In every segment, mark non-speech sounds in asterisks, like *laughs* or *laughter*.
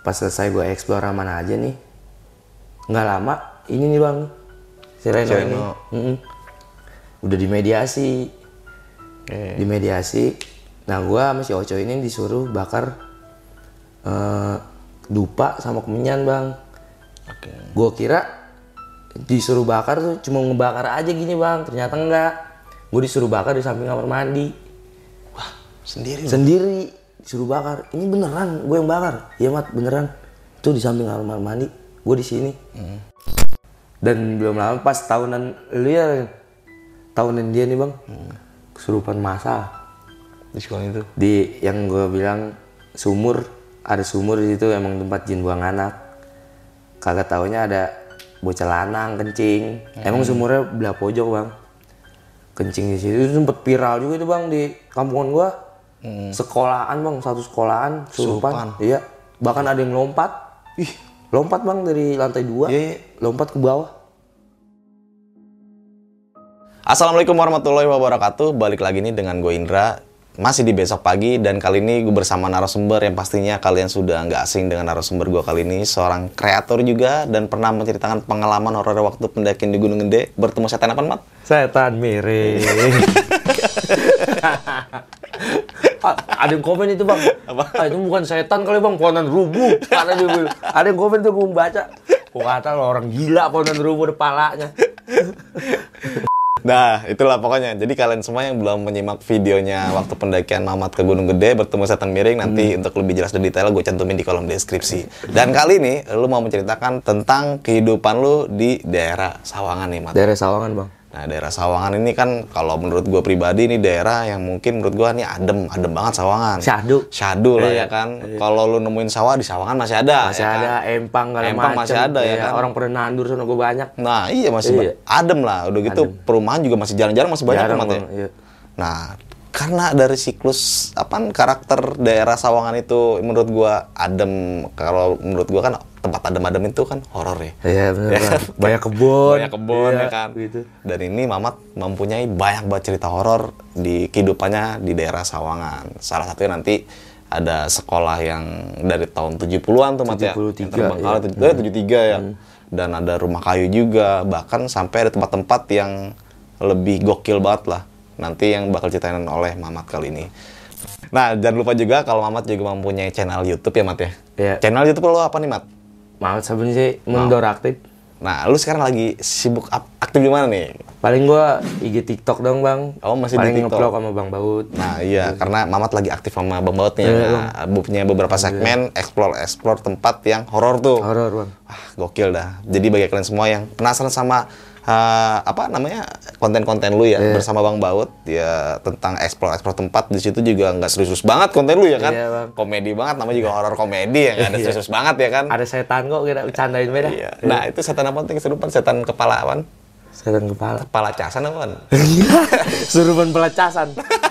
pas selesai gue explore mana aja nih nggak lama ini nih bang si Reno, ini Reno. Mm-mm. udah dimediasi Oke. dimediasi nah gue sama si Oco ini disuruh bakar eh, dupa sama kemenyan bang Oke. gue kira disuruh bakar tuh cuma ngebakar aja gini bang ternyata enggak gue disuruh bakar di samping kamar mandi Sendiri. sendiri disuruh bakar. Ini beneran gue yang bakar. Iya mat beneran. Itu di samping kamar mandi gue di sini. Dan belum lama pas tahunan lu ya tahunan dia nih bang. Kesurupan masal di sekolah itu. di yang gue bilang sumur. Ada sumur di situ emang tempat jin buang anak. Kagak taunya ada bocah lanang kencing. Emang sumurnya belah pojok bang. Kencing di situ itu sempet viral juga itu bang di kampungan gua sekolahan bang satu sekolahan surupan iya bahkan ada yang lompat ih lompat bang dari lantai dua Iya, iya. lompat ke bawah Assalamualaikum warahmatullahi wabarakatuh. Balik lagi nih dengan gue Indra. Masih di besok pagi dan kali ini gue bersama narasumber yang pastinya kalian sudah nggak asing dengan narasumber gue kali ini. Seorang kreator juga dan pernah menceritakan pengalaman horor waktu pendakian di Gunung Gede bertemu setan apa mat? Setan miring. *laughs* Ada yang komen itu bang. Ah, itu bukan setan kali bang, pohonan rubuh. Ada, yang- ada yang komen tuh gue baca. Gue kata lo orang gila pohonan rubuh ada palanya. Nah, itulah pokoknya. Jadi kalian semua yang belum menyimak videonya waktu pendakian Mamat ke Gunung Gede bertemu setan miring nanti untuk lebih jelas dan detail gue cantumin di kolom deskripsi. Dan kali ini lu mau menceritakan tentang kehidupan lu di daerah Sawangan nih, Mat. Daerah Sawangan bang. Nah, daerah Sawangan ini kan kalau menurut gue pribadi ini daerah yang mungkin menurut gue nih adem, adem banget Sawangan. Syahdu. Syahdu lah Iya, ya kan. Kalau lu nemuin sawah di Sawangan masih ada. Masih ya kan? ada empang kalau Empang masih ada ya kan? Orang pernah nandur sana gue banyak. Nah, iya masih Iya. adem lah. Udah gitu perumahan juga masih jarang-jarang masih banyak Jarang, ya. Iya. Nah, karena dari siklus apa karakter daerah Sawangan itu menurut gua adem. Kalau menurut gua kan tempat adem-adem itu kan horor ya. Iya bener Ya kan? Banyak kebun. Banyak kebun Iya, ya kan. Gitu. Dan ini Mamat mempunyai banyak banget cerita horor di kehidupannya di daerah Sawangan. Salah satunya nanti ada sekolah yang dari tahun 70-an tuh Mat ya. 73, Yang terbengkalai iya. eh, 73 ya. Dan ada rumah kayu juga, bahkan sampai ada tempat-tempat yang lebih gokil banget lah. Nanti yang bakal ceritain oleh Mamat kali ini. Nah, jangan lupa juga kalau Mamat juga mempunyai channel YouTube ya, Mat ya. Iya. Channel YouTube lo apa nih, Mat? Mau sebenarnya sih mendor aktif. Nah, lu sekarang lagi sibuk aktif di mana nih? Paling gua IG TikTok dong bang. Oh, masih di Paling TikTok. nge-vlog sama Bang Baut. Nah iya, karena Mamat lagi aktif sama Bang Baut nih. Iya, Nah, punya beberapa segmen explore-explore tempat yang horor tuh. Horor bang. Wah, gokil dah. Jadi bagi kalian semua yang penasaran sama eh, apa namanya konten-konten lu ya Iya. bersama Bang Baut ya tentang explore-explore tempat di situ juga nggak serius banget konten lu ya kan? Iya, Bang. Komedi banget, namanya juga horor komedi ya nggak ada Iya. serius banget ya kan? Ada setan kok kita bercandain beda. Iya. Nah itu setan apa tuh keserupan setan kepala apaan? Setan kepala. Kepala casan apaan? Suruhan pelacasan.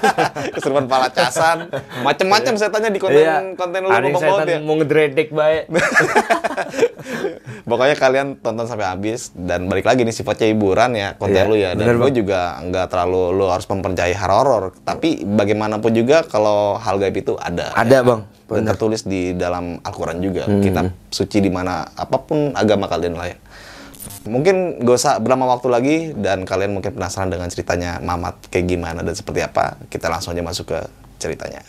*laughs* keserupan kepala casan, macem-macem setannya di konten Iya. konten lu Ada setan ya. mau ngedredek baik. *laughs* Pokoknya kalian tonton sampai habis dan balik lagi nih sifatnya hiburan ya konten Iya, lu ya. Dan bener, gue juga nggak terlalu lu harus mempercayai horor, tapi bagaimanapun juga kalau hal gaib itu ada. Ada, ya. Bang. Dan tertulis di dalam Al-Quran juga, kitab suci di mana apa pun agama kalian lah ya. Mungkin gak usah berlama waktu lagi dan kalian mungkin penasaran dengan ceritanya Mamat kayak gimana dan seperti apa. Kita langsung aja masuk ke ceritanya.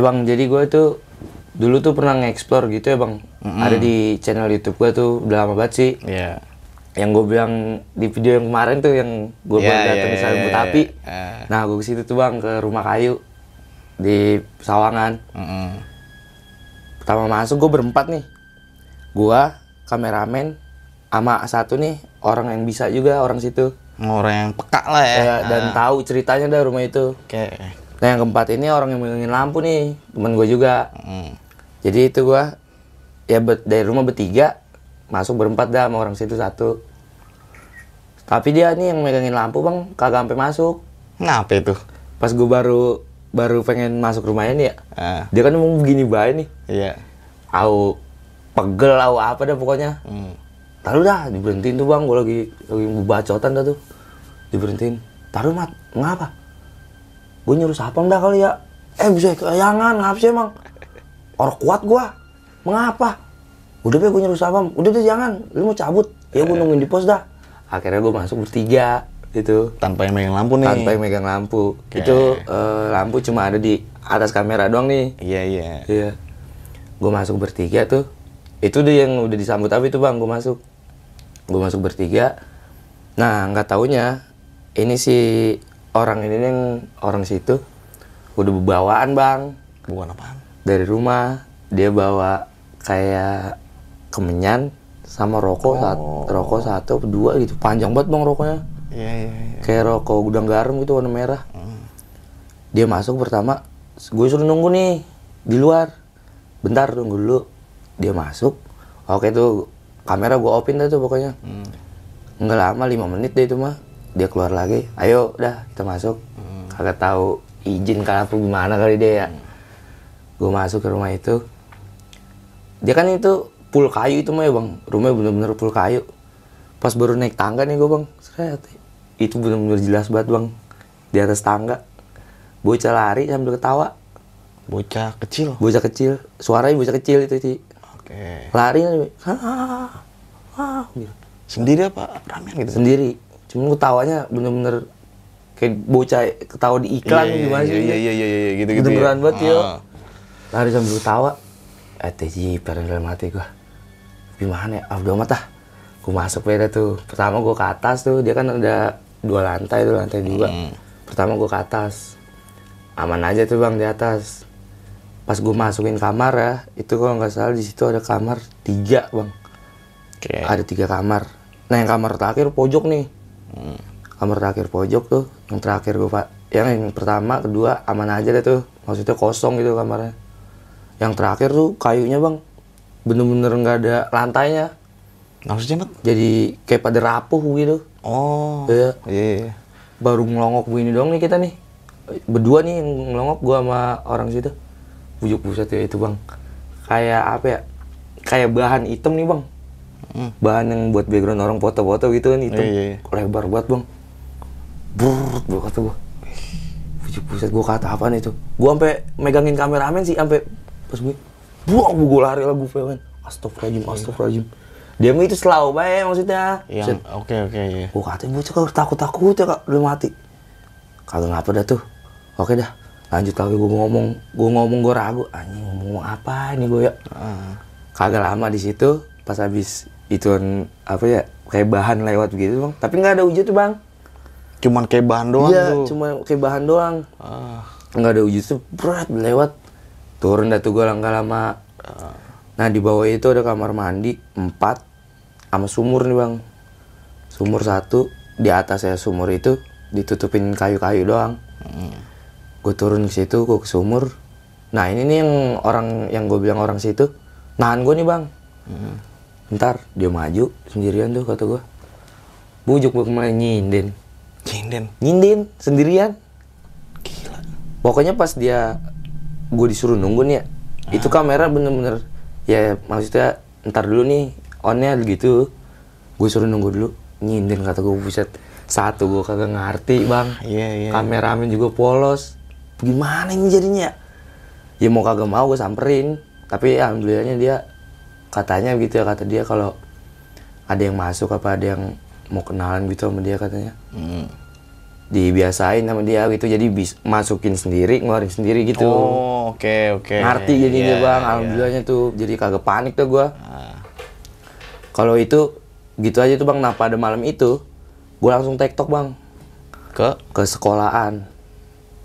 Ya bang, jadi gue tuh dulu tuh pernah nge-explore gitu ya bang. Ada di channel YouTube gue tuh udah lama banget sih. Iya. Yang gue bilang di video yang kemarin tuh yang gue Iya, baru datang iya, di iya, Sabut iya, Api. iya. Nah gue ke situ tuh bang ke rumah kayu di Sawangan. Mm-mm. Pertama masuk gue berempat nih. Gua, kameramen, sama satu nih orang yang bisa juga orang situ. Orang yang peka lah ya. Ya, dan tahu ceritanya dah rumah itu. Oke. Nah yang keempat ini orang yang megangin lampu nih, temen gue juga. Mm. Jadi itu gua ya bet- dari rumah bertiga masuk berempat dah sama orang situ satu. Tapi dia nih yang megangin lampu bang. Kagak sampai masuk. Kenapa itu? pas gue baru baru pengen masuk rumahnya nih ya Ah, dia kan mau begini baik nih. Iya. au pegel au apa dah pokoknya. Hmm. taruh dah diberhentiin tuh bang. Gue lagi lagi bacotan dah tuh. Diberhentiin. Taruh mat. Ngapa gue nyuruh sapam dah kali ya? Eh bisa keayangan ngapa sih emang. Orang kuat gua. Mengapa? Udah be gue nyuruh sapam udah deh jangan. Lu mau cabut? Ya gue nungguin di pos dah. Akhirnya gue masuk bertiga itu Tanpa yang megang lampu nih. tanpa yang megang lampu. Itu eh, lampu cuma ada di atas kamera doang nih. Iya, iya. Iya. Gue masuk bertiga tuh. Itu dia yang udah disambut apa itu bang, gue masuk. Gue masuk bertiga. Nah nggak taunya ini si orang ini yang orang situ udah bawaan bang. Bukan apaan? dari rumah dia bawa kayak kemenyan sama rokok satu rokok satu apa dua gitu. Panjang banget bang rokoknya. Iya, iya, iya. kayak rokok gudang garam gitu warna merah. Dia masuk pertama gue suruh nunggu nih di luar. Bentar tunggu dulu. Dia masuk. Oke tuh kamera gue opin dah tuh pokoknya. Nggak lama lima menit deh itu mah dia keluar lagi ayo udah kita masuk kagak tahu izin kali apa gimana kali dia ya gue masuk ke rumah itu dia kan itu pool kayu itu mah ya bang rumahnya bener-bener pool kayu pas baru naik tangga nih gue bang seret itu bener-bener jelas banget bang di atas tangga bocah lari sambil ketawa Bocah kecil. bocah kecil suaranya bocah kecil itu Ci. Oke. lari ah, ah, gitu. Sendiri apa ramen gitu? sendiri cuman ketawanya bener-bener kayak bocah ketawa di iklan Iya, gimana sih? Iya, iya, iya, iya, gitu, gitu. Beneran banget, yo. Ah. lari sambil ketawa eh jiper dalam hati gua. Gimana ya? Ah udah amat ah gua masuk beda tuh. Pertama gua ke atas tuh dia kan ada dua lantai tuh lantai dua. Hmm. pertama gua ke atas. Aman aja tuh bang di atas. Pas gua masukin kamar ya itu kalau nggak salah di situ ada kamar tiga bang. Oke. ada tiga kamar. Nah yang kamar terakhir pojok nih kamar terakhir pojok tuh yang terakhir gue pak. Yang, yang pertama kedua aman aja deh tuh. Maksudnya kosong gitu kamarnya. Yang terakhir tuh kayunya bang. Bener-bener nggak ada lantainya. Maksudnya, Mat? jadi kayak pada rapuh gitu. Oh. Iya. Iya, iya. baru ngelongok begini dong nih kita nih. Berdua nih yang ngelongok gua sama orang situ. Bujuk buset ya itu bang. Kayak apa ya? Kayak bahan hitam nih bang Hmm. bahan yang buat background orang foto-foto gitu kan hitam Iya, iya, iya. lebar banget bang brrrt gua kata gua bujuk buset gua kata apaan itu gua sampai megangin kameramen sih sampai pas gue buang gua lari lagu film astagfirullahaladzim astagfirullahaladzim dia mah itu selalu baik maksudnya Yang oke, oke, iya. Gue katanya bocah kau takut-takut ya kak, udah mati. Kagak ngapa dah tuh. Oke dah, lanjut lagi gue ngomong, gue ngomong gue ragu, anjing ngomong apa ini gue ya. Ah. Kagak lama di situ, pas habis ituan apa ya, kayak bahan lewat gitu bang. Tapi nggak ada wujud tuh bang. Cuman kayak bahan doang Iya, tuh. cuma kayak bahan doang. Ah. Nggak ada wujud tuh, berat lewat. Turun dah tuh gue nggak lama. Nah di bawah itu ada kamar mandi empat sama sumur nih bang. Sumur satu di atas ya sumur itu ditutupin kayu-kayu doang. Gue turun ke situ, gue ke sumur. Nah ini nih yang orang yang gue bilang orang situ nahan gue nih bang. Ntar dia maju sendirian tuh kata gue. Bujuk gue ke mana nyinden, Cinden. nyinden sendirian. Gila. Pokoknya pas dia gue disuruh nunggu nih ya, itu kamera bener-bener ya maksudnya ntar dulu nih onnya gitu. Gue suruh nunggu dulu, nyinden kata gue buset. Satu gue kagak ngerti bang, Iya, iya. kameramen juga polos. Gimana ini jadinya? Ya mau kagak mau gue samperin, tapi ya alhamdulillahnya dia katanya gitu ya kata dia kalau ada yang masuk apa ada yang mau kenalan gitu sama dia katanya. Hmm. dibiasain sama dia gitu jadi bis, masukin sendiri ngeluarin sendiri gitu. Oh, oke, oke. ngerti jadinya Iya, bang. iya. alhamdulillahnya tuh jadi kagak panik tuh gua. Ah. kalau itu gitu aja tuh bang. Nah pada malam itu gua langsung tektok bang. Ke? Ke sekolahan.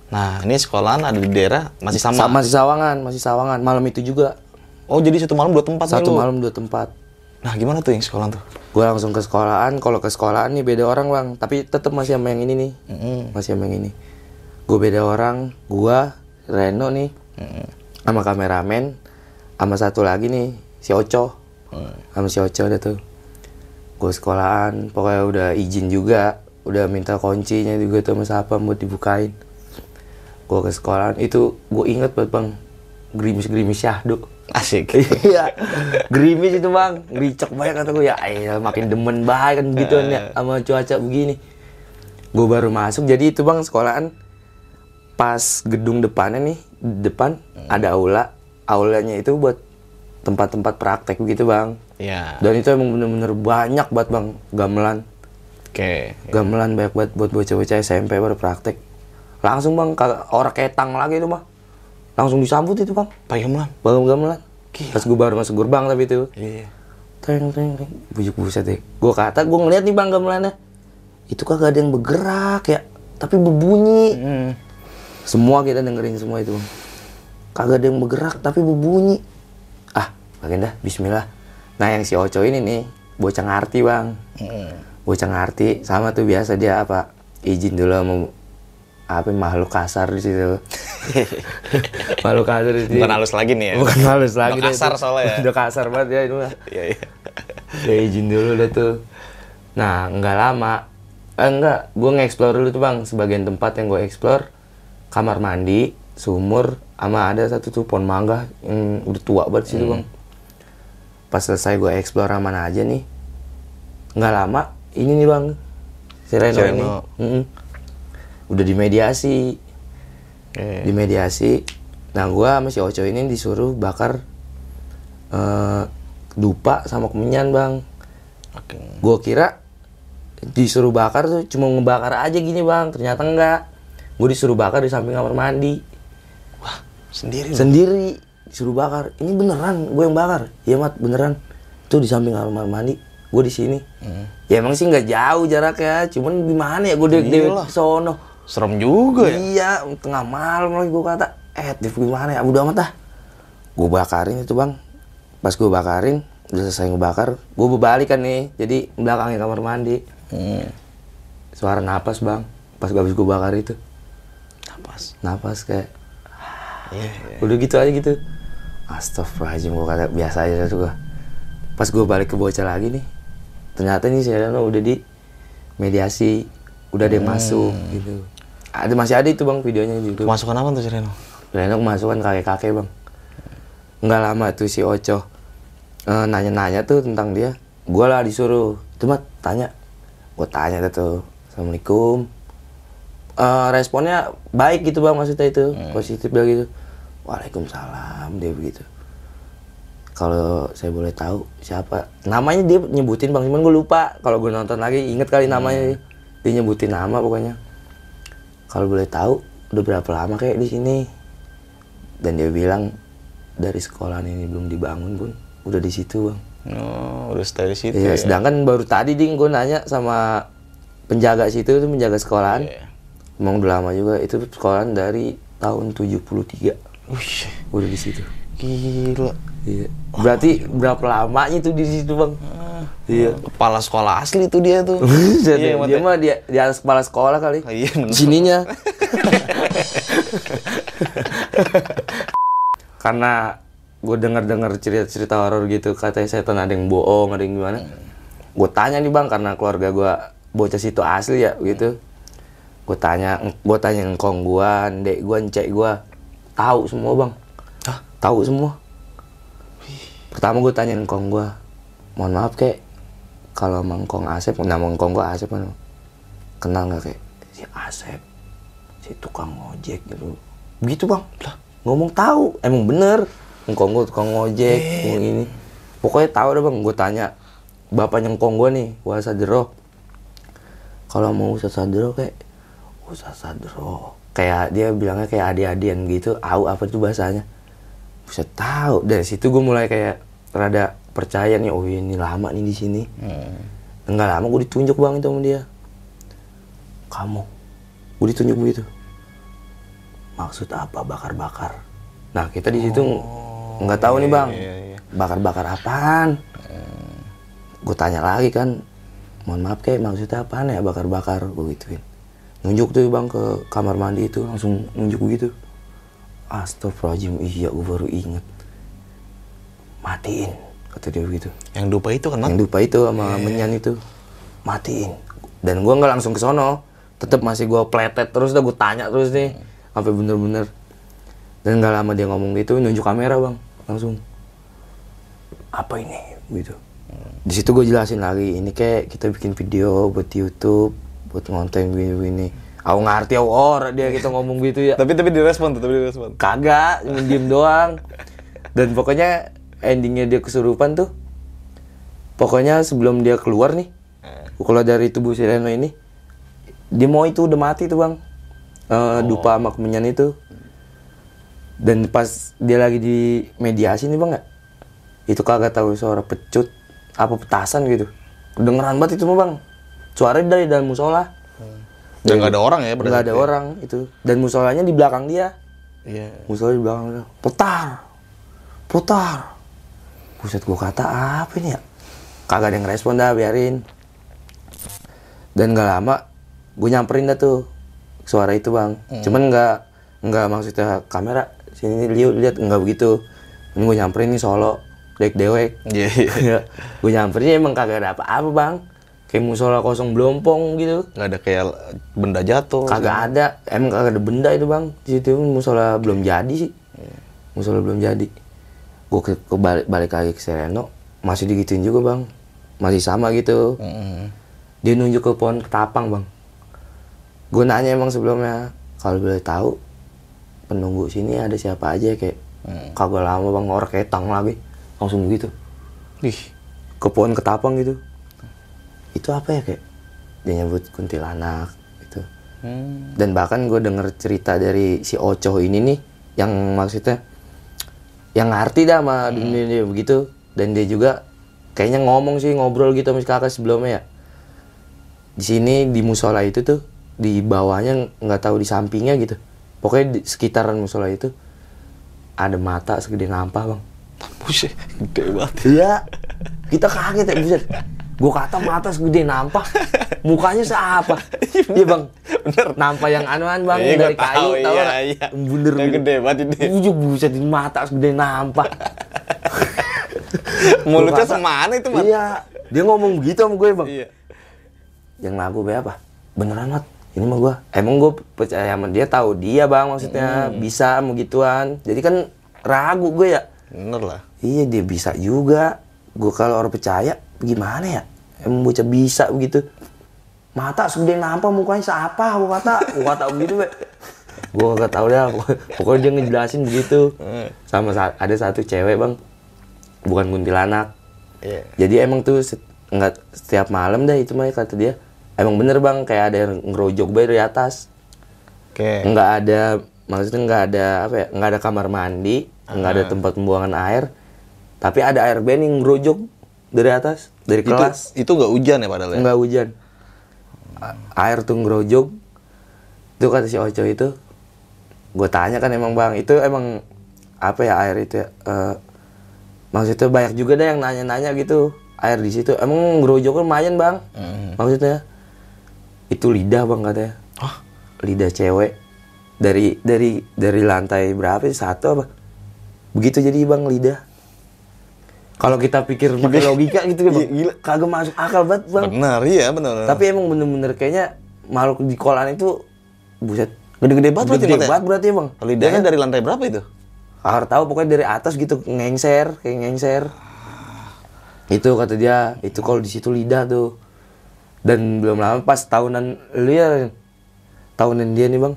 Nah, ini sekolahan ada di daerah? Masih sama. Sa- masih sawangan masih sawangan. Malam itu juga Oh, jadi satu malam dua tempat satu malam dua tempat. Nah, gimana tuh yang sekolahan tuh? gua langsung ke sekolahan. Kalau ke sekolahan nih beda orang bang. Tapi tetap masih sama yang ini nih. Mm-mm. masih sama yang ini. Gue beda orang. Gua Reno nih. Mm-mm. sama kameramen. Sama satu lagi nih si Oco. Sama si Oco udah tuh. Gue sekolahan. Pokoknya udah izin juga. Udah minta kuncinya juga tuh sama siapa buat dibukain. Gue ke sekolahan. Itu gue inget banget bang. Gerimis syahdu Asik. *laughs* iya. Gerimis itu bang. Gericok banget kata gue ya eh, makin demen banget kan gitu ya sama cuaca begini. Gue baru masuk jadi itu bang sekolahan. Pas gedung depannya nih depan ada aula. Aulanya itu buat tempat-tempat praktek begitu bang. Ya. dan itu emang bener-bener banyak banget bang. Gamelan. Oke. gamelan banyak banget buat bocah-bocah SMP baru praktek. Langsung bang orang ketang lagi itu mah langsung disambut itu bang Pakai gamelan. Bang gamelan. Pas gue baru masuk gerbang tapi itu. Iya. Teng teng teng. Bujuk buset deh. Gue kata gue ngeliat nih bang gamelannya. Itu kagak ada yang bergerak ya. Tapi berbunyi. Hmm. Semua kita dengerin semua itu bang. Kagak ada yang bergerak tapi berbunyi. Ah, bagian dah. Bismillah. Nah yang si Oco ini nih. Bocah ngerti bang. Hmm. Bocah ngerti. Sama tuh biasa dia apa. Izin dulu sama apa makhluk kasar di situ. *laughs* makhluk kasar di situ. Bukan halus lagi nih ya. Bukan halus lagi Udah kasar itu. soalnya ya. Udah kasar banget ya itu. Iya, iya. Ya izin dulu deh tuh. Nah, nggak lama. Eh, enggak, gue nge-explore dulu tuh bang. Sebagian tempat yang gue explore. Kamar mandi, sumur, sama ada satu tuh pohon mangga yang udah tua banget situ bang. Pas selesai gue explore mana aja nih. Nggak lama, ini nih bang. Si Reno, Si ini. Udah dimediasi. Oke. dimediasi. Nah gua sama si Oco ini disuruh bakar eh, dupa sama kemenyan bang. Oke. gua kira disuruh bakar tuh cuma ngebakar aja gini bang. Ternyata enggak. Gue disuruh bakar di samping kamar mandi. Wah, sendiri. sendiri. Disuruh bakar. Ini beneran gue yang bakar. Iya mat beneran. Tuh di samping kamar mandi. Gue di sini. Ya emang sih nggak jauh jaraknya. Cuman gimana ya? Gue Iyalah. sono Serem juga ya. Iya, tengah malam lagi gue kata, eh Div gimana ya, udah amat dah. Gue bakarin itu bang. Pas gue bakarin, udah selesai ngebakar, gue berbalik kan nih, jadi belakangnya kamar mandi. Hmm. Suara napas bang, pas gue habis gue bakar itu. Napas. Napas kayak, Iya, iya. udah gitu aja gitu. Astagfirullahaladzim, gue kata biasa aja tuh gue. Pas gue balik ke bocah lagi nih, ternyata nih si Reno udah di mediasi, udah ada yang masuk gitu. Ada masih ada itu bang videonya juga. Kemasukan apa tuh si Reno? Reno kemasukan kakek-kakek bang. Nggak lama tuh si Oco eh, nanya-nanya tuh tentang dia. Gue lah disuruh. Itu mah tanya. Gue tanya tuh. Assalamualaikum. Eh, responnya baik gitu bang maksudnya itu. Positif dia gitu. Waalaikumsalam dia begitu. Kalau saya boleh tahu siapa namanya dia nyebutin bang, cuman gue lupa. Kalau gue nonton lagi inget kali namanya dia nyebutin nama pokoknya. Kalau boleh tahu udah berapa lama kayak di sini? Dan dia bilang dari sekolahan ini belum dibangun pun udah di situ bang. Oh, udah stay di situ Iya, ya. sedangkan baru tadi ding gue nanya sama penjaga situ itu penjaga sekolahan. Iya. Emang udah lama juga itu sekolahan dari tahun 73 Wih, udah di situ. gila. Iya. Berarti berapa lamanya tuh di situ bang? Iya. Kepala sekolah asli tuh dia tuh. *laughs* Iya, dia mah di, di atas kepala sekolah kali. Ah, Iya. Sininya. *laughs* Karena gue denger-denger cerita-cerita horor gitu, katanya setan ada yang bohong, ada yang gimana. Gue tanya nih bang, karena keluarga gue bocah situ asli ya, gitu. Gue tanya, gue tanya engkong gue, dek gue, cek gue, tahu semua bang. Hah? Tahu semua. Pertama gue tanya engkong gue, mohon maaf kek, kalau emang Kong Asep, nama engkong gue Asep kan, kenal nggak kayak si Asep, si tukang ojek gitu. Begitu bang, lah ngomong tahu, emang bener, engkong gue tukang ojek, ngomong ini. Pokoknya tahu deh bang, gue tanya, bapaknya engkong gue nih, Wasa Sadro. Kalau mau Ustaz Sadro kayak, Ustaz Sadro. Kayak dia bilangnya kayak adik-adian gitu, au apa itu bahasanya. Bisa tahu dari situ gue mulai kayak rada percaya nih, oh ini lama nih di sini. Hmm. Enggak lama gue ditunjuk bang itu sama dia. Kamu, gue ditunjuk begitu. Maksud apa bakar-bakar? Nah kita di situ nggak tahu nih bang, iya, iya. bakar-bakar apaan? Gue tanya lagi kan, mohon maaf kayak maksudnya apaan ya bakar-bakar? Gue gituin. Nunjuk tuh bang ke kamar mandi itu langsung nunjuk begitu. Astagfirullahaladzim, iya gue baru inget. Matiin kata dia begitu. Yang dupa itu kan, yang dupa itu sama menyan itu. Matiin. Dan gua nggak langsung ke sono. Tetap masih gua pletet terus dah gua tanya terus nih. Sampai bener-bener. Dan nggak lama dia ngomong gitu nunjuk kamera bang. Langsung. Apa ini? Gitu. Di situ gue jelasin lagi ini kayak kita bikin video buat YouTube buat ngonten gini-gini aku ngerti aku orang dia kita ngomong gitu ya. Tapi tapi direspon tuh, tapi direspon. kagak diem doang. *laughs* Dan pokoknya endingnya dia kesurupan tuh pokoknya sebelum dia keluar nih kalau dari tubuh si Reno ini dia mau itu udah mati tuh bang. Eh, dupa sama kemenyan itu. Dan pas dia lagi di mediasi nih bang ya itu kagak tahu suara pecut apa petasan gitu. Kedengeran banget itu mah bang suaranya dari dalam musola. Dan nggak ada orang ya, nggak ada ya? orang itu. Dan musolanya di belakang dia. Iya. musola di belakang dia. Putar. Putar buset gua kata apa ini ya? Kagak ada yang respon dah biarin. Dan nggak lama gue nyamperin dah tuh suara itu bang. Cuman nggak nggak maksudnya kamera sini lihat lihat nggak begitu. Ini gue nyamperin nih solo dek dewek. Iya, iya. *laughs* gue nyamperin emang kagak ada apa-apa bang. Kayak musola kosong belompong gitu. Nggak ada kayak benda jatuh. kagak ada. Emang kagak ada benda itu bang. Di situ musola belum jadi sih. Musola belum jadi gue ke, ke balik, balik lagi ke Sereno masih digituin juga bang. Masih sama gitu. Mm. dia nunjuk ke pohon ketapang bang. Gue nanya emang sebelumnya kalau boleh tahu penunggu sini ada siapa aja? Kayak kagak lama bang orang ketang lagi. Langsung begitu. Ih, ke pohon ketapang gitu. Itu apa ya kayak? Dia nyebut kuntilanak gitu. Hmm. dan bahkan gue denger cerita dari si Ocoh ini nih yang maksudnya yang ngerti dah sama dunia dia begitu dan dia juga kayaknya ngomong sih ngobrol gitu sama kakak sebelumnya ya di sini di musola itu tuh di bawahnya nggak tahu di sampingnya gitu pokoknya di sekitaran musola itu ada mata segede nampah bang Buset, gede banget. Iya. Kita kaget ya, buset. Gue kata mata segede nampah. Mukanya seapa? Iya bang. Bener. Nampah yang anuan bang, Iya, dari kayu, tahu, iya, iya. Bunder Yang gede banget ini. Iya, buset ini mata segede nampah. *laughs* Mulutnya kata, semana itu, Mat? Iya. Dia ngomong begitu sama gue bang. Iya. Yang lagu be apa? Beneran mat. Ini mah gue. Emang gue percaya sama dia tahu dia bang maksudnya Hmm. bisa sama gituan. Jadi kan ragu gue ya. Bener lah. Iya dia bisa juga. Gue kalau orang percaya gimana ya? Emang bocah bisa begitu. Mata segede nampak mukanya siapa? Gue kata, gue kata begitu be. Gue gak tau dah. Pokoknya dia ngejelasin begitu. Sama sa- ada satu cewek bang, bukan kuntilanak. Iya. Jadi emang tuh nggak setiap malam dah itu mah kata dia. Emang bener bang kayak ada yang ngerojok bay dari atas. Oke. Nggak ada maksudnya nggak ada apa ya nggak ada kamar mandi nggak ada tempat pembuangan air tapi ada air ben yang ngerojok dari atas? Dari Itu kelas? itu nggak hujan ya padahal ya? nggak hujan. Air tuh ngerojok itu kata si Oco itu. Gue tanya kan emang bang itu emang apa ya air itu ya? Eh, maksudnya banyak juga deh yang nanya-nanya gitu. Air di situ. Emang ngerojoknya lumayan bang. Maksudnya itu lidah bang katanya Hah? lidah cewek. Dari dari dari lantai berapa satu apa? Begitu jadi bang lidah kalau kita pikir pakai logika gitu ya bang. Gila. kagak masuk akal banget bang. Benar, iya benar. tapi emang bener-bener kayaknya makhluk di kolam itu buset gede-gede banget berarti gede ya? banget berarti emang Lidahnya dari lantai berapa itu? harus tahu pokoknya dari atas gitu ngengser kayak ngengser. Itu kata dia itu kalau di situ lidah tuh. Dan belum lama pas tahunan lu ya tahunan dia nih bang.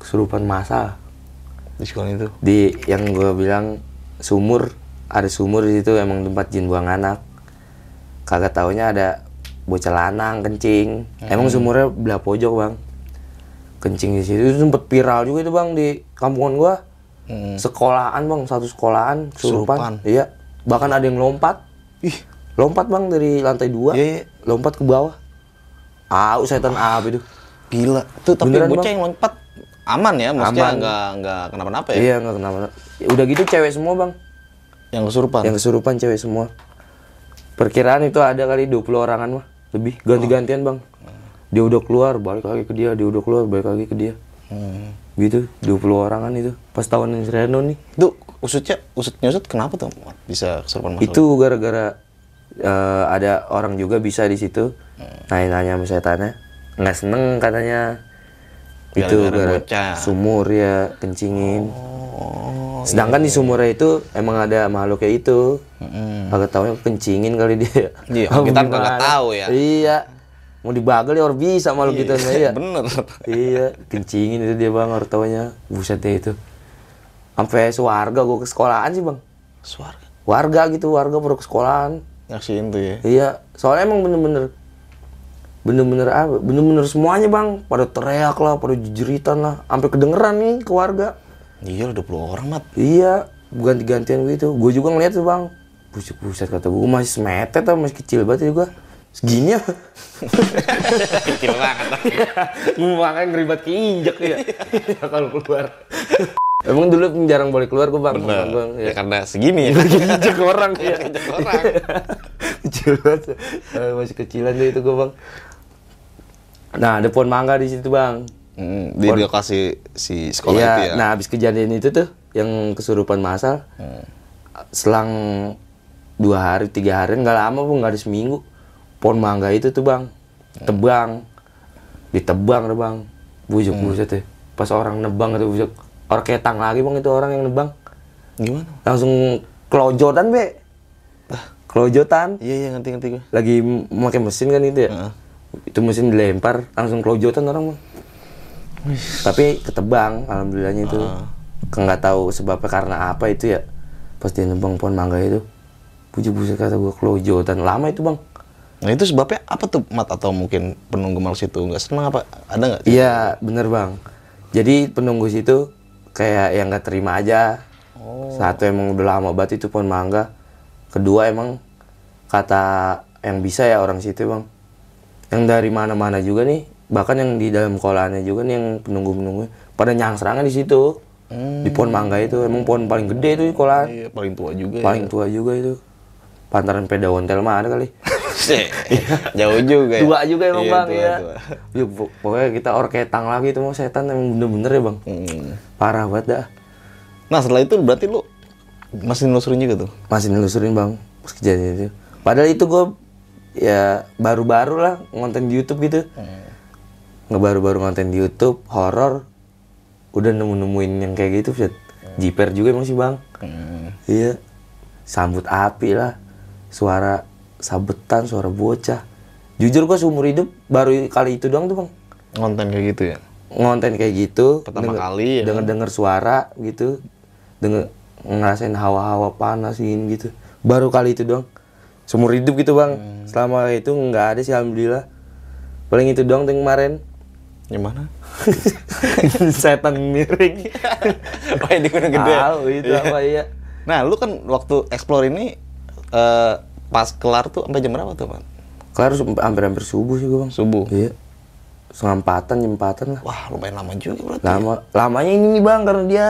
Kesurupan masal Di sekolah itu. di yang gue bilang sumur ada sumur di situ emang tempat jin buang anak. Kagak taunya ada bocah lanang kencing. Emang sumurnya belah pojok bang. Kencing di situ itu sempet viral juga itu bang di kampungan gua. Hmm. sekolahan bang satu sekolahan kesurupan. Iya. Bahkan ada yang lompat. Ih, lompat bang dari lantai dua. Iya, iya. lompat ke bawah. Au setan apa itu gila. Tuh tapi Beneran, bocah Bang? yang lompat aman ya, maksudnya nggak nggak kenapa-napa ya? iya nggak kenapa udah gitu cewek semua bang Yang kesurupan. yang kesurupan cewek semua. Perkiraan itu ada kali 20 orangan mah lebih. Ganti-gantian bang. Dia udah keluar balik lagi ke dia. Dia udah keluar balik lagi ke dia. Hmm. gitu. 20 orangan itu. Pas tahun Reno nih. Itu usutnya, usut nyusut kenapa tuh bisa kesurupan masal? itu gara-gara eh, ada orang juga bisa di situ. Nanya-nanya sama setannya. Nggak seneng katanya. Itu Gara-gara gara bocah. sumur ya kencingin. Oh, sedangkan di sumurnya itu emang ada makhluk kayak itu Mm-mm. kagak taunya kencingin kali dia. Iya, *laughs* kita gimana? tahu ya. iya. Mau dibagel ya orang bisa malu gitu iya *laughs* bener. iya kencingin itu dia bang orang taunya. Buset deh itu. Sampai sewarga gue ke sekolahan sih bang. Suara warga gitu warga baru ke sekolahan. Nyaksiin tuh ya. iya soalnya emang bener-bener bener-bener apa? Bener-bener semuanya bang. Pada teriak lah pada jeritan lah. Sampai kedengeran nih ke warga Iya, udah 20 orang, Mat. iya ganti-gantian gitu gue juga ngeliat tuh bang. Buset kata gue masih semetet atau masih kecil banget juga segini apa? *laughs* Kecil banget. makanya ngeribat keinjek ya. *laughs* Kalau keluar. Emang dulu jarang boleh keluar gue bang Bener. Bang, Ya karena segini ya. orang ya. Injek orang. *laughs* kecil banget. Eh, masih kecilan deh itu gue bang. Nah ada pohon mangga di situ bang Hmm, di lokasi si sekolah Iya, itu ya. nah habis kejadian itu tuh yang kesurupan masal selang dua hari tiga hari nggak lama pun nggak ada seminggu pohon mangga itu tuh bang tebang ditebang tuh bang bujuk buset deh pas orang nebang itu bujuk orang ketang lagi bang itu orang yang nebang. Gimana? langsung kelojotan be. Kelojotan. Iya, iya, ngerti ngerti gue. lagi memakai mesin kan itu ya? Heeh. itu mesin dilempar langsung kelojotan orang bang tapi ketebang alhamdulillahnya itu. Nggak tahu sebabnya karena apa itu ya. Pas dia nebang pohon mangga itu. Bujuk bujuk kata gua kelojotan. Lama itu bang. Nah itu sebabnya apa tuh mat? Atau mungkin penunggu malas itu nggak senang apa? Ada nggak? iya bener bang. Jadi penunggu situ kayak yang nggak terima aja. Satu emang udah lama banget itu pohon mangga. Kedua emang kata yang bisa ya orang situ bang. Yang dari mana-mana juga nih bahkan yang di dalam kolahannya juga nih yang penunggu-penunggu pada nyangserangan di situ di pohon mangga itu emang pohon paling gede itu kolahan Iya paling tua juga. paling tua juga itu pantaran peda ontel mah ada kali ya. Jauh juga. ya? tua juga emang Iya, bang tua, ya tua. Ya, pok- pokoknya kita orketang lagi itu mau setan emang bener-bener ya bang Hmm. parah banget dah Nah setelah itu berarti lu masih nelusurin juga tuh? masih nelusurin bang pas kejadian itu padahal itu gue ya baru-baru lah ngonten di YouTube gitu ngebaru-baru ngonten di YouTube horor udah nemu-nemuin yang kayak gitu Fit. jiper juga emang sih bang. Hmm. iya. Sambut api lah. Suara sabetan suara bocah. Jujur gue seumur hidup baru kali itu doang tuh bang. Konten kayak gitu ya? ngonten kayak gitu. Pertama denger- kali ya. denger denger suara gitu. Denger ngerasain hawa-hawa panas ini gitu. Baru kali itu doang. Seumur hidup gitu bang. Hmm. selama itu nggak ada sih alhamdulillah. Paling itu doang yang kemarin Yang mana? *laughs* setan miring *laughs* oh yang di Gunung Gede. tahu itu Iya. apa iya Nah lu kan waktu explore ini eh, pas kelar tuh sampai jam berapa tuh man? kelar hampir-hampir subuh sih bang Subuh. iya setengah empatan jam empatan lah Wah lumayan lama juga berarti. lama lamanya ini nih bang karena dia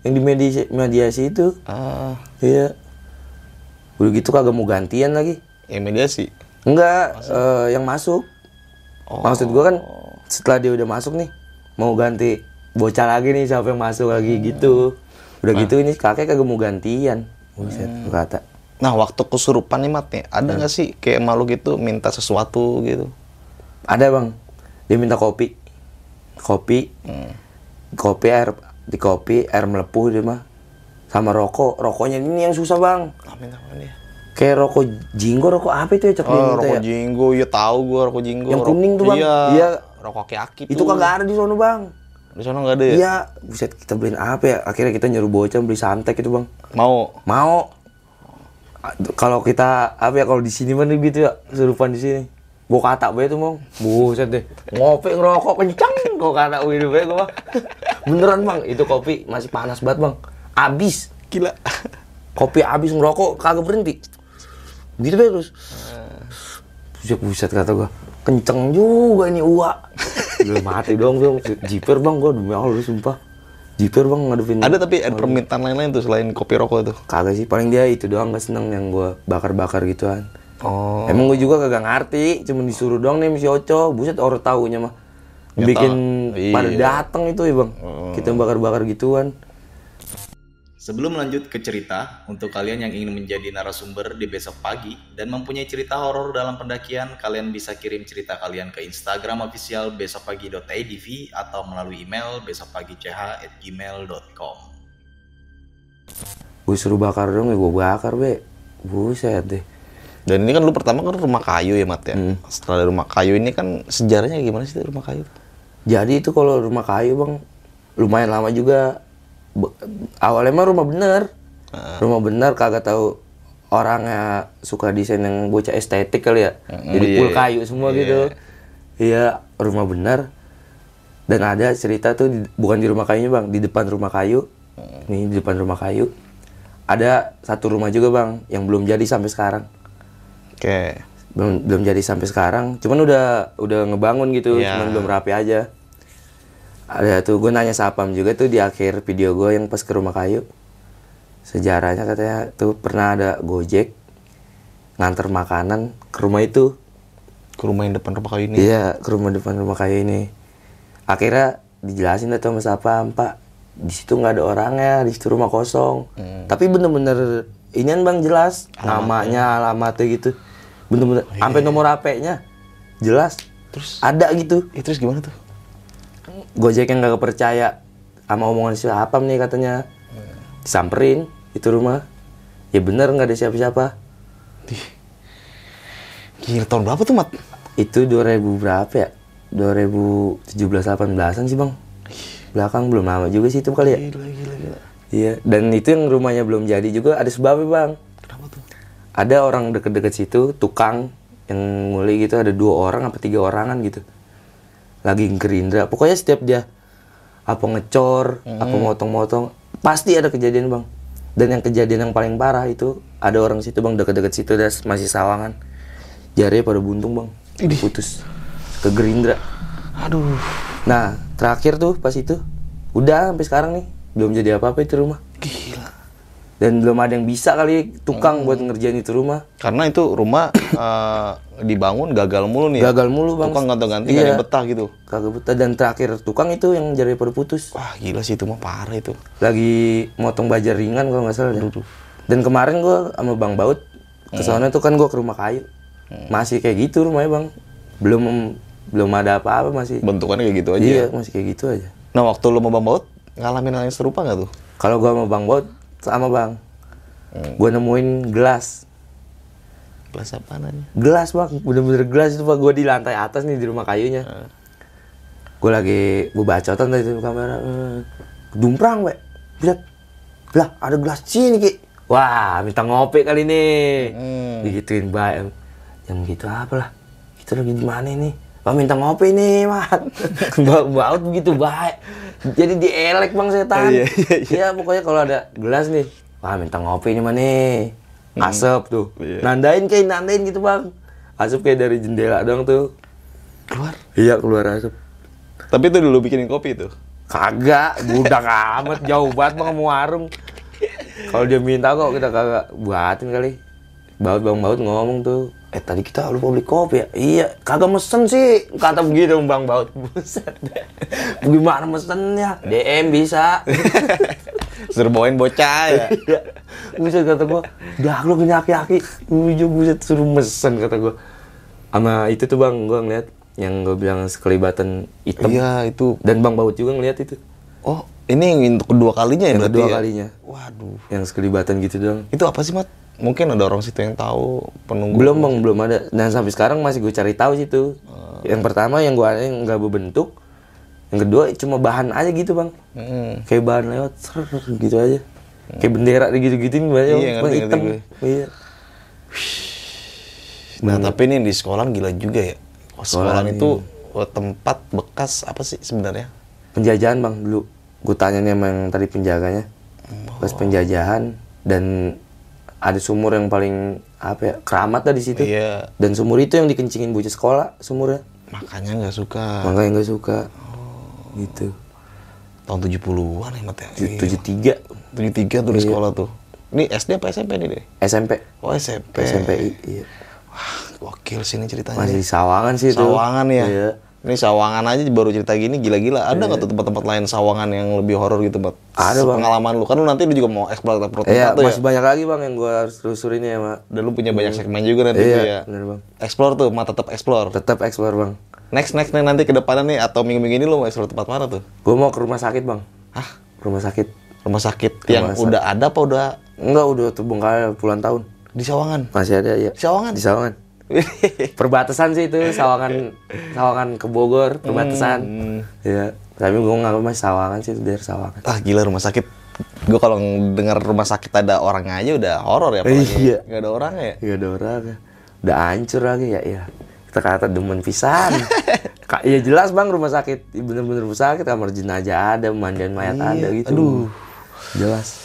yang di mediasi, mediasi itu Ah, iya udah gitu kagak mau gantian lagi yang mediasi. Enggak, eh, yang masuk. Oh. Maksud gua kan setelah dia udah masuk nih, mau ganti bocah lagi nih siapa yang masuk lagi gitu. Udah gitu ini kakek kagak mau gantian. Buset, gua kata. Nah waktu kesurupan nih mat nih, ada nggak sih kayak makhluk itu minta sesuatu gitu? Ada bang, dia minta kopi. Kopi, Hmm. kopi air di kopi air melepuh dia mah. Sama rokok, rokoknya ini yang susah bang. Ah, minta apa dia? Kayak rokok jinggo, rokok apa itu ya cok dia Oh, rokok ya? jinggo, ya tahu gua rokok jinggo. Yang kuning tuh, Bang. Iya. Iya. Rokok aki Itu kagak ada di sono bang. Di sana nggak ada ya? Iya, buset kita beliin apa ya? Akhirnya kita nyuruh bocah beli santek itu bang. Mau. Mau. Kalau kita apa ya kalau di sini mana gitu ya serupan di sini. Gua kata bae tuh mau. Buset deh. Ngopi ngerokok kencang gua kata bae gua. Bang. Beneran bang, itu kopi masih panas banget bang. Abis. Gila. Kopi abis ngerokok kagak berhenti. Gitu bae terus. Buset buset kata gua. Kenceng juga ini uak. Udah *laughs* mati dong bang. Jiper bang gua demi Allah sumpah. Jiper bang ngadepin. Ada tapi ada permintaan lain-lain tuh selain kopi rokok tuh. Kagak sih, paling dia itu doang gak seneng yang gua bakar-bakar gituan. Oh. Emang gue juga kagak ngerti, cuma disuruh doang nih si Oco. Buset orang taunya mah. bikin Iya. pada datang itu ya bang kita bakar-bakar gituan Sebelum lanjut ke cerita, untuk kalian yang ingin menjadi narasumber di besok pagi dan mempunyai cerita horor dalam pendakian, kalian bisa kirim cerita kalian ke Instagram official besokpagi.idv atau melalui email besokpagi.ch@gmail.com. gue suruh bakar dong ya gue bakar be buset deh Dan ini kan lu pertama kan rumah kayu ya Mat ya. Hmm. Setelah dari rumah kayu ini kan sejarahnya gimana sih rumah kayu? jadi itu kalau rumah kayu bang lumayan lama juga awalnya mah rumah bener. Rumah bener kagak tahu orangnya suka desain yang bocah estetik kali ya. Jadi iya, full iya. kayu semua gitu. Iya rumah bener. Dan ada cerita tuh di- bukan di rumah kayunya bang di depan rumah kayu. Nih di depan rumah kayu. Ada satu rumah juga bang yang belum jadi sampai sekarang. Oke. belum belum jadi sampai sekarang. Cuman udah udah ngebangun gitu Iya. cuman belum rapi aja ada tuh gue nanya sapam juga tuh di akhir video gue yang pas ke rumah kayu. Sejarahnya katanya tuh pernah ada gojek nganter makanan ke rumah itu. Ke rumah yang depan rumah kayu ini. iya ke rumah depan rumah kayu ini. Akhirnya dijelasin tuh sama sapam pak di situ nggak ada orangnya di situ rumah kosong. Tapi bener-bener inian bang jelas. Namanya alamatnya gitu. Bener-bener sampai nomor HP-nya jelas. Terus? ada gitu. Eh, terus gimana tuh? Gojek yang gak percaya sama omongan si Apam nih katanya. Disamperin itu rumah. Ya bener nggak ada siapa-siapa. Gila tahun berapa tuh Mat? itu 2000 berapa ya? 2017 18an sih bang. Belakang belum lama juga sih itu kali ya. Gila gila gila. iya dan itu yang rumahnya belum jadi juga ada sebabnya bang. Kenapa tuh? ada orang deket-deket situ tukang yang nguli gitu ada dua orang apa tiga orangan gitu lagi gerindra pokoknya setiap dia apa ngecor apa motong-motong pasti ada kejadian bang. Dan yang kejadian yang paling parah itu ada orang situ bang deket-deket situ dan masih sawangan. Jarinya pada buntung bang. Putus. Ke gerindra Aduh. nah terakhir tuh pas itu udah sampai sekarang nih belum jadi apa-apa itu rumah. Gila. Dan belum ada yang bisa kali tukang buat ngerjain itu rumah Karena itu rumah *coughs* eh, dibangun gagal mulu nih. ya? gagal mulu bang Tukang ganti-ganti Iya. betah gitu. kagak betah dan terakhir tukang itu yang jari pada putus Wah gila sih itu mah parah itu. lagi motong baja ringan kalau nggak salah dah. dan kemarin gua sama bang Baut ke sana tuh kan gua ke rumah kayu masih kayak gitu rumahnya bang belum belum ada apa-apa masih Bentukannya kayak gitu aja. iya masih kayak gitu aja Nah waktu lu mau Bang Baut ngalamin hal yang serupa nggak tuh? kalau gua sama bang Baut sama bang. Gua nemuin gelas. Kelas apa nanya? gelas bang. Bener-bener gelas itu pak gue di lantai atas nih di rumah kayunya. Gue lagi gue bacotan di kamera. Eh, dumprang we lihat. Lah ada gelas sini ki. Wah minta ngopi kali ini digituin baik yang gitu apa lah kita lagi di mana ini Wah minta ngopi nih mat. *laughs* Baut begitu baik. Jadi dielek bang setan. Iya, iya, iya. Pokoknya kalau ada gelas nih wah minta ngopi nih mana nih. Asap tuh. Iya. nandain kayak nandain gitu bang. Asap kayak dari jendela dong tuh. Keluar. iya keluar asap Tapi itu dulu bikinin kopi tuh. kagak budak amat jauh banget bang mau warung. Kalau dia minta kok kita kagak buatin kali. Baut bang baut ngomong tuh eh tadi kita lupa beli kopi ya? Iya kagak mesen sih. Kata begitu bang baut. Buset. Gimana mesennya DM bisa. *laughs* Suruh bawain bocah ya. Iya. buset kata gua. Dah lu aki-aki. Ujuk buset suruh mesen kata gua. Sama itu tuh bang gua ngeliat yang gua bilang sekelibatan hitam. Iya itu. dan bang baut juga ngeliat itu. Oh ini yang untuk kedua kalinya ya yang berarti kedua ya? kalinya. Waduh. yang sekelibatan gitu dong Itu apa sih Mat? Mungkin ada orang situ yang tahu penunggu. belum bang belum ada. Dan sampai sekarang masih gue cari tahu situ. Yang pertama yang gua yang nggak berbentuk yang kedua cuma bahan aja gitu bang. Hmm. kayak bahan lewat ser gitu aja. Kayak bendera gitu gituin banyak Iya, ngerti, hitam. ngerti iya. Nah tapi ini di sekolah gila juga ya. Oh, sekolah itu oh, tempat bekas apa sih sebenarnya? penjajahan bang dulu. Gue tanya nih sama yang tadi penjaganya. Pas penjajahan dan ada sumur yang paling apa ya keramat lah di situ Iya. dan sumur itu yang dikencingin bocah sekolah sumurnya Makanya nggak suka. makanya nggak suka gitu Tahun 70-an ya Mat ya? Iya. tujuh tiga 73 tuh di sekolah tuh. Ini SD apa SMP nih deh? SMP Oh SMP. SMP iya Wah, gokil sih ini ceritanya. masih di Sawangan sih itu Sawangan ya? iya Ini Sawangan aja baru cerita gini gila-gila. Ada nggak tuh tempat-tempat lain Sawangan yang lebih horor gitu? Iya. Ada, Bang. Pengalaman lu kan lu nanti lu juga mau explore tempat tempat Iya, tuh ya. masih banyak lagi bang yang gua harus telusurin ya, Mak. Dan lu punya banyak segmen juga nanti Iya, tuh ya. bener bang. Explore tuh, Mat tetap explore. Tetap explore bang. Next next nih nanti ke depannya nih atau minggu-minggu ini lu mau explore tempat mana tuh? Gua mau ke rumah sakit bang. Hah? Rumah sakit. Rumah sakit yang sakit. udah ada apa udah Enggak, udah terbengkalai puluhan tahun. di Sawangan? Masih ada ya. Di Sawangan? Di Sawangan. *laughs* Perbatasan sih itu, Sawangan, Sawangan ke Bogor, perbatasan. Iya. Tapi gua nggak masih Sawangan sih, daerah Sawangan. ah gila rumah sakit. Gue kalau dengar rumah sakit ada orangnya aja udah horor ya. apalagi Iya. Nggak ada orangnya ya. Gak ada orang ya. Udah hancur lagi ya, ya. Kita kata demen pisan. *laughs* Kak, ya jelas bang rumah sakit, bener-bener rumah sakit, kamar jenazah ada, mandian mayat ada gitu. aduh. Jelas.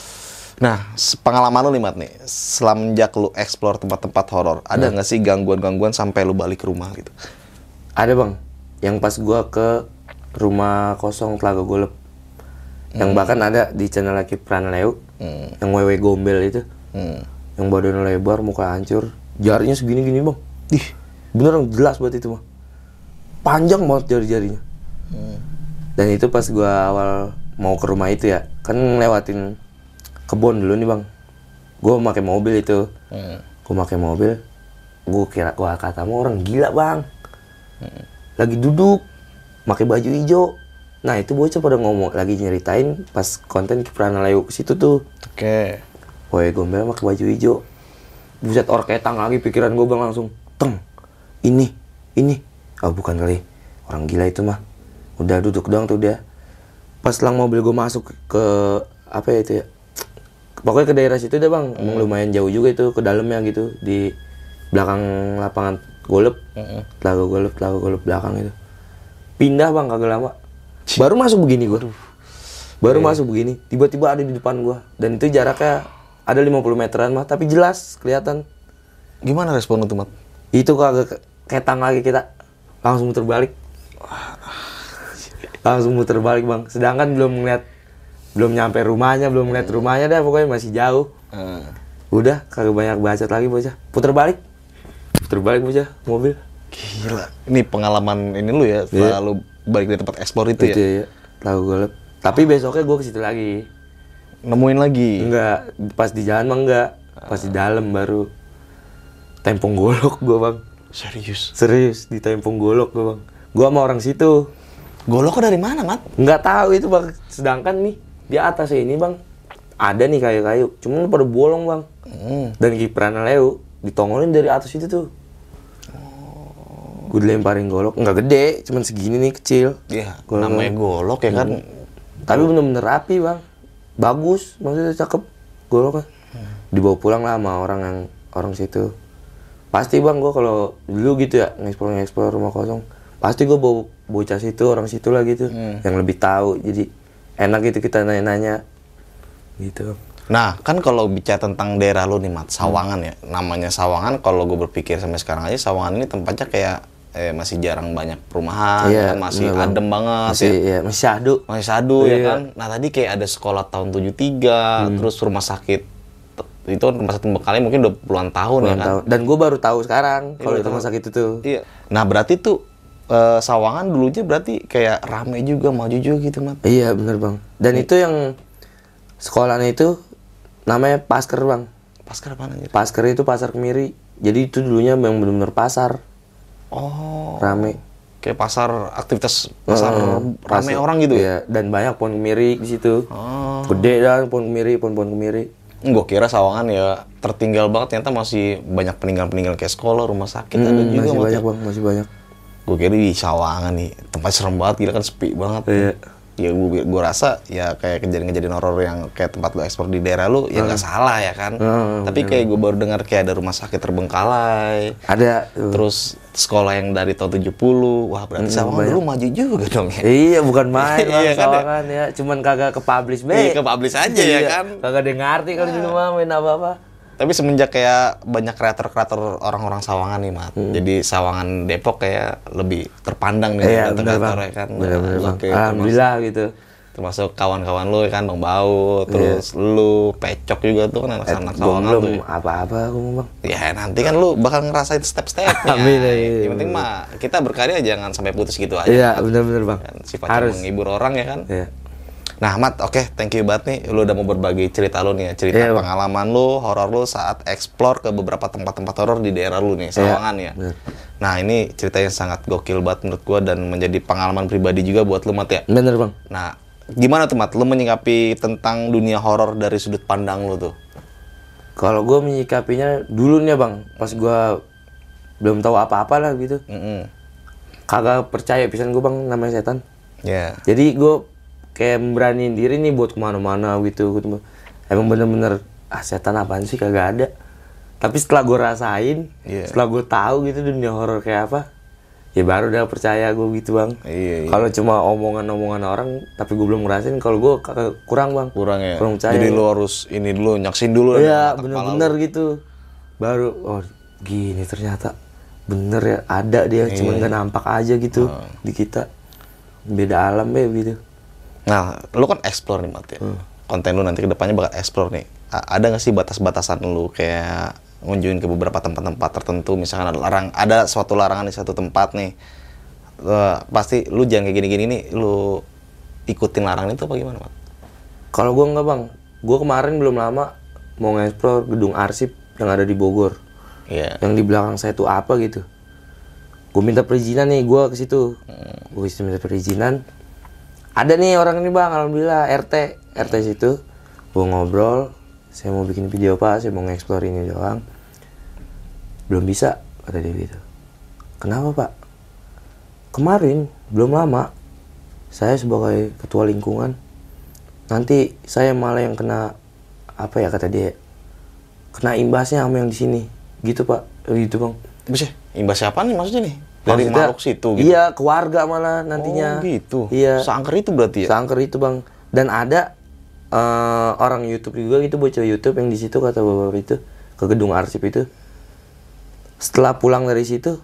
Nah, pengalaman lu nih Mat nih, semenjak lu explore tempat-tempat horor, ada nggak sih gangguan-gangguan sampai lu balik ke rumah gitu? Ada bang, yang pas gua ke rumah kosong Telaga Golep. Yang bahkan ada di channel lagi Pran Leo, yang wewe gombel itu. Hmm. Yang badan lebar, muka hancur, jarinya segini-gini bang. Ih, beneran jelas buat itu bang. Panjang banget jari-jarinya. Dan itu pas gua awal mau ke rumah itu ya, kan lewatin kebun dulu nih bang. Gua pakai mobil itu, Hmm. gua pakai mobil. Gua kira gua kata mau orang gila bang. Lagi duduk, pakai baju hijau. Nah itu bocah pada ngomong lagi nyeritain pas konten Kiprana Leo ke situ tuh. Oke. Woi gombel pakai baju hijau. Buset orketang lagi pikiran gue bang langsung. Teng. Ini. Ini. Oh bukan kali. Orang gila itu mah. Udah duduk doang tuh dia. Pas lang mobil gue masuk ke apa ya itu ya. Pokoknya ke daerah situ deh bang. Emang lumayan jauh juga itu ke dalamnya gitu. Di belakang lapangan golep. Telaga golep, telaga golep belakang itu. Pindah bang kagak lama. Baru masuk begini gue. Baru masuk begini, tiba-tiba ada di depan gua dan itu jaraknya ada 50 meteran mah, tapi jelas kelihatan. Gimana respon lu tuh Mat? Itu kagak ke- ketang lagi kita. Langsung muter balik. Langsung muter balik, Bang. Sedangkan belum ngeliat belum nyampe rumahnya, belum ngeliat rumahnya dah pokoknya masih jauh. Hmm. Udah, kagak banyak bacot lagi bocah. Puter balik. Puter balik bocah mobil. Gila. Ini pengalaman ini lu ya, setelah lu balik dari tempat explore itu, Itu ya. ya. Tahu golep. Tapi besoknya gua ke situ lagi. Nemuin lagi. Enggak, pas di jalan mah enggak. Pas di dalam baru tempong golok gua, Bang. Serius. Serius, di tempong golok gua, Bang. Gua sama orang situ. Golok dari mana, Mat? Nggak tahu itu, Bang. Sedangkan nih di atas ini, Bang, ada nih kayu-kayu. Cuman pada bolong, Bang. Hmm. Dan kiprana Leo ditongolin dari atas itu tuh. Gue dilemparin golok, nggak gede, cuman segini nih kecil. Iya, Golok. namanya golok ya kan. Tapi bener-bener rapi bang, bagus, maksudnya cakep goloknya. Dibawa pulang lah sama orang yang orang situ. Pasti bang, gue kalau dulu gitu ya ngeksplor ngeksplor rumah kosong, pasti gue bawa bocah situ, orang situ lah gitu, yang lebih tahu. Jadi enak gitu kita nanya-nanya, gitu. Nah, kan kalau bicara tentang daerah lu nih, Mat, Sawangan ya. Namanya Sawangan, kalau gue berpikir sampai sekarang aja, Sawangan ini tempatnya kayak eh, masih jarang banyak perumahan, kan? masih bener, adem banget masih, ya. iya, masih syahdu. Masih sadu ya Iya. kan. Nah, tadi kayak ada sekolah tahun 73, terus rumah sakit itu rumah sakit Bekali mungkin udah puluhan tahun ya Ulang kan. tahun. Dan gue baru tahu sekarang kalau baru itu rumah sakit itu. Iya. Nah, berarti tuh eh, Sawangan dulunya berarti kayak rame juga, maju juga gitu, Mat. Iya bener bang. Dan itu yang sekolahnya itu namanya Pasker bang. Paskar apa anjir? Pasker itu pasar kemiri. Jadi itu dulunya memang bener-bener pasar Oh, rame. kayak pasar aktivitas pasar Heeh, rame pasar- orang gitu ya. Iya, dan banyak pohon kemiri di situ. Oh. Gede dan pohon kemiri, pohon-pohon kemiri. Gue kira Sawangan ya tertinggal banget ternyata masih banyak peninggalan-peninggalan kayak sekolah, rumah sakit ada Hmm, juga masih Mat, banyak ya. bang, masih banyak. Gue kira di Sawangan nih tempat serem banget gila kan sepi banget. Iya. Ya gue gue rasa ya kayak kejadian-kejadian horor yang kayak tempat lu ekspor di daerah lu ya nggak salah ya kan. Hmm, Tapi kayak gue baru dengar kayak ada rumah sakit terbengkalai. Ada. tuh. Terus sekolah yang dari tahun 70. Wah, berarti Sawangan dulu maju juga dong ya. Iya, bukan main *laughs* Iya kan, ya? Sawangan ya. Cuman kagak ke publish be. Iya, ke publish aja ya kan. Kagak yang ngerti kalau di rumah main apa-apa. Tapi semenjak kayak banyak kreator-kreator orang-orang Sawangan nih, Mat. Hmm. Jadi Sawangan Depok kayak lebih terpandang nih Iya, bang. ya kan. Benar-benar bang. Oke, Alhamdulillah gitu. termasuk kawan-kawan lu kan Bang Bau, terus lu Pecok juga tuh kan anak-anak gue Sawangan tuh. belum ya. apa-apa aku bang Ya nanti kan lu bakal ngerasain step-stepnya. Amin, amin. Yang penting mah kita berkarya jangan sampai putus gitu aja. iya bener-bener bang Kan sifatnya harus menghibur orang ya kan. Iya. Nah, Mat, oke, thank you banget nih. Lu udah mau berbagi cerita lu nih ya, cerita Bang. pengalaman lu, horor lu saat explore ke beberapa tempat-tempat horor di daerah lu nih, Sawangan ya. bener. Nah, ini cerita yang sangat gokil banget menurut gua dan menjadi pengalaman pribadi juga buat lu, Mat ya. bener bang Nah, gimana tuh, Mat? Lu menyikapi tentang dunia horor dari sudut pandang lu tuh? kalau gue menyikapinya dulu nih bang pas gue belum tahu apa-apa lah gitu Mm-mm. kagak percaya pisan gue bang namanya setan Ya. jadi gue kayak beraniin diri nih buat ke mana-mana gitu gitu emang bener-bener ah setan apaan sih kagak ada tapi setelah gue rasain Iya. setelah gue tahu gitu dunia horor kayak apa ya baru udah percaya gue gitu bang Iya, iya. kalau cuma omongan-omongan orang tapi gue belum ngerasain kalau gue kurang bang Kurang ya. kurang percaya Jadi lu harus ini dulu nyaksin dulu kepala bener-bener gitu baru oh gini ternyata bener ya ada dia Iya. cuman nggak nampak aja gitu Oh. di kita beda alam ya gitu Nah, lu kan explore nih, Mat ya. Hmm. Konten lu nanti ke depannya bakal explore nih. A- ada nggak sih batas-batasan lu kayak ngunjungin ke beberapa tempat-tempat tertentu, misalkan ada larang, ada suatu larangan di satu tempat nih. Eh, pasti lu jangan kayak gini-gini nih, lu ikutin larangan itu apa gimana, Mat? kalau gue nggak bang gue kemarin belum lama mau nge-explore gedung arsip yang ada di Bogor Iya. yang di belakang saya tuh apa gitu gue minta perizinan nih gue ke situ Hmm. gue minta perizinan ada nih orang ini bang alhamdulillah. RT RT situ. Gue ngobrol saya mau bikin video pak. Saya mau nge-explore ini doang. Belum bisa kata dia gitu. Kenapa pak? Kemarin belum lama saya sebagai ketua lingkungan nanti saya malah yang kena apa ya kata dia kena imbasnya sama yang di sini. Gitu pak. Gitu bang. Bisa, imbas siapa nih maksudnya nih? Dari Maksudnya, makhluk situ gitu. Iya, keluarga malah nantinya. Oh, gitu. Iya. Seangker itu berarti ya? Seangker itu, Bang. Dan ada eh, orang YouTube juga itu bocah YouTube yang di situ kata bapak itu ke gedung arsip itu. Setelah pulang dari situ,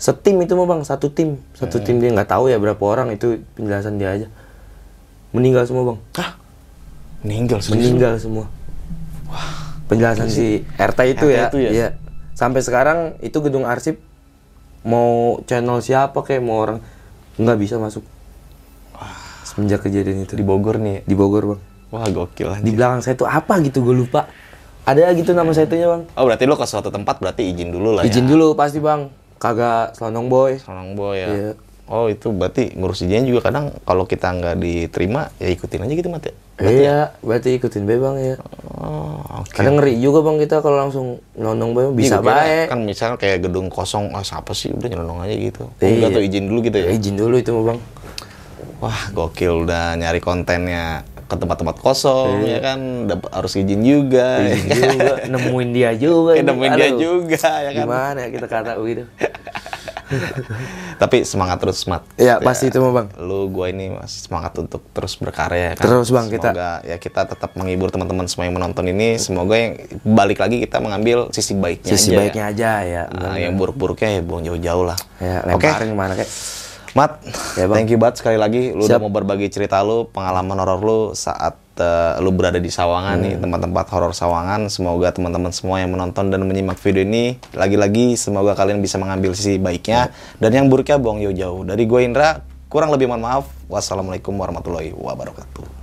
setim itu mah Bang, satu tim. Hmm. Satu tim dia nggak tahu ya berapa orang itu penjelasan dia aja. Meninggal semua, Bang. Hah? Meninggal serius? Meninggal semua. Penjelasan si RT itu RT ya. itu ya? Iya. Sampai sekarang itu gedung arsip mau channel siapa kayak mau orang nggak bisa masuk. Semenjak kejadian itu Di Bogor nih. ya? di Bogor, Bang. Wah, gokil aja. Di belakang saya itu apa gitu gue lupa. Ada gitu nama saya itunya, Bang. Oh, berarti lu ke suatu tempat berarti izin dulu lah ya? Izin dulu pasti, Bang. Kagak selonong boy. Seorang boy ya. Iya. Oh itu berarti ngurus izinnya juga kadang kalau kita nggak diterima ya ikutin aja gitu mat ya. Iya, berarti ikutin bae, Bang ya. Oh oke. Kadang ngeri juga, Bang, kita kalau langsung nyelonong bae bisa Iya, baik. Kan misalnya kayak gedung kosong, oh siapa sih udah nyelonong aja gitu. Oh, Iya. enggak tuh izin dulu gitu ya. izin dulu itu Bang. Wah gokil udah nyari kontennya ke tempat-tempat kosong ya kan dap- harus izin juga. Iya. Izin juga, nemuin dia juga. *laughs* Ya, nemuin dia juga ya kan. Gimana ya kita kata begitu? *laughs* Tapi semangat terus mat. Iya, pasti itu mah, Bang. Lu gua ini masih semangat untuk terus berkarya kan. Terus, Bang, kita. Semoga ya kita tetap menghibur teman-teman semua yang menonton ini. Semoga yang balik lagi kita mengambil sisi baiknya Sisi aja ya. baiknya aja ya. Nah, yang buruk-buruknya ya buang jauh-jauh lah. Ya, Oke, lemparin ke mana kayak. Mat, Ya, Bang. thank you banget sekali lagi lu udah Siap. mau berbagi cerita lu, pengalaman horor lu saat eh, lu berada di Sawangan Hmm. nih, tempat-tempat horor Sawangan. Semoga teman-teman semua yang menonton dan menyimak video ini lagi-lagi semoga kalian bisa mengambil sisi baiknya dan yang buruknya buang jauh-jauh. Dari gue Indra, kurang lebih mohon maaf. Wassalamualaikum warahmatullahi wabarakatuh.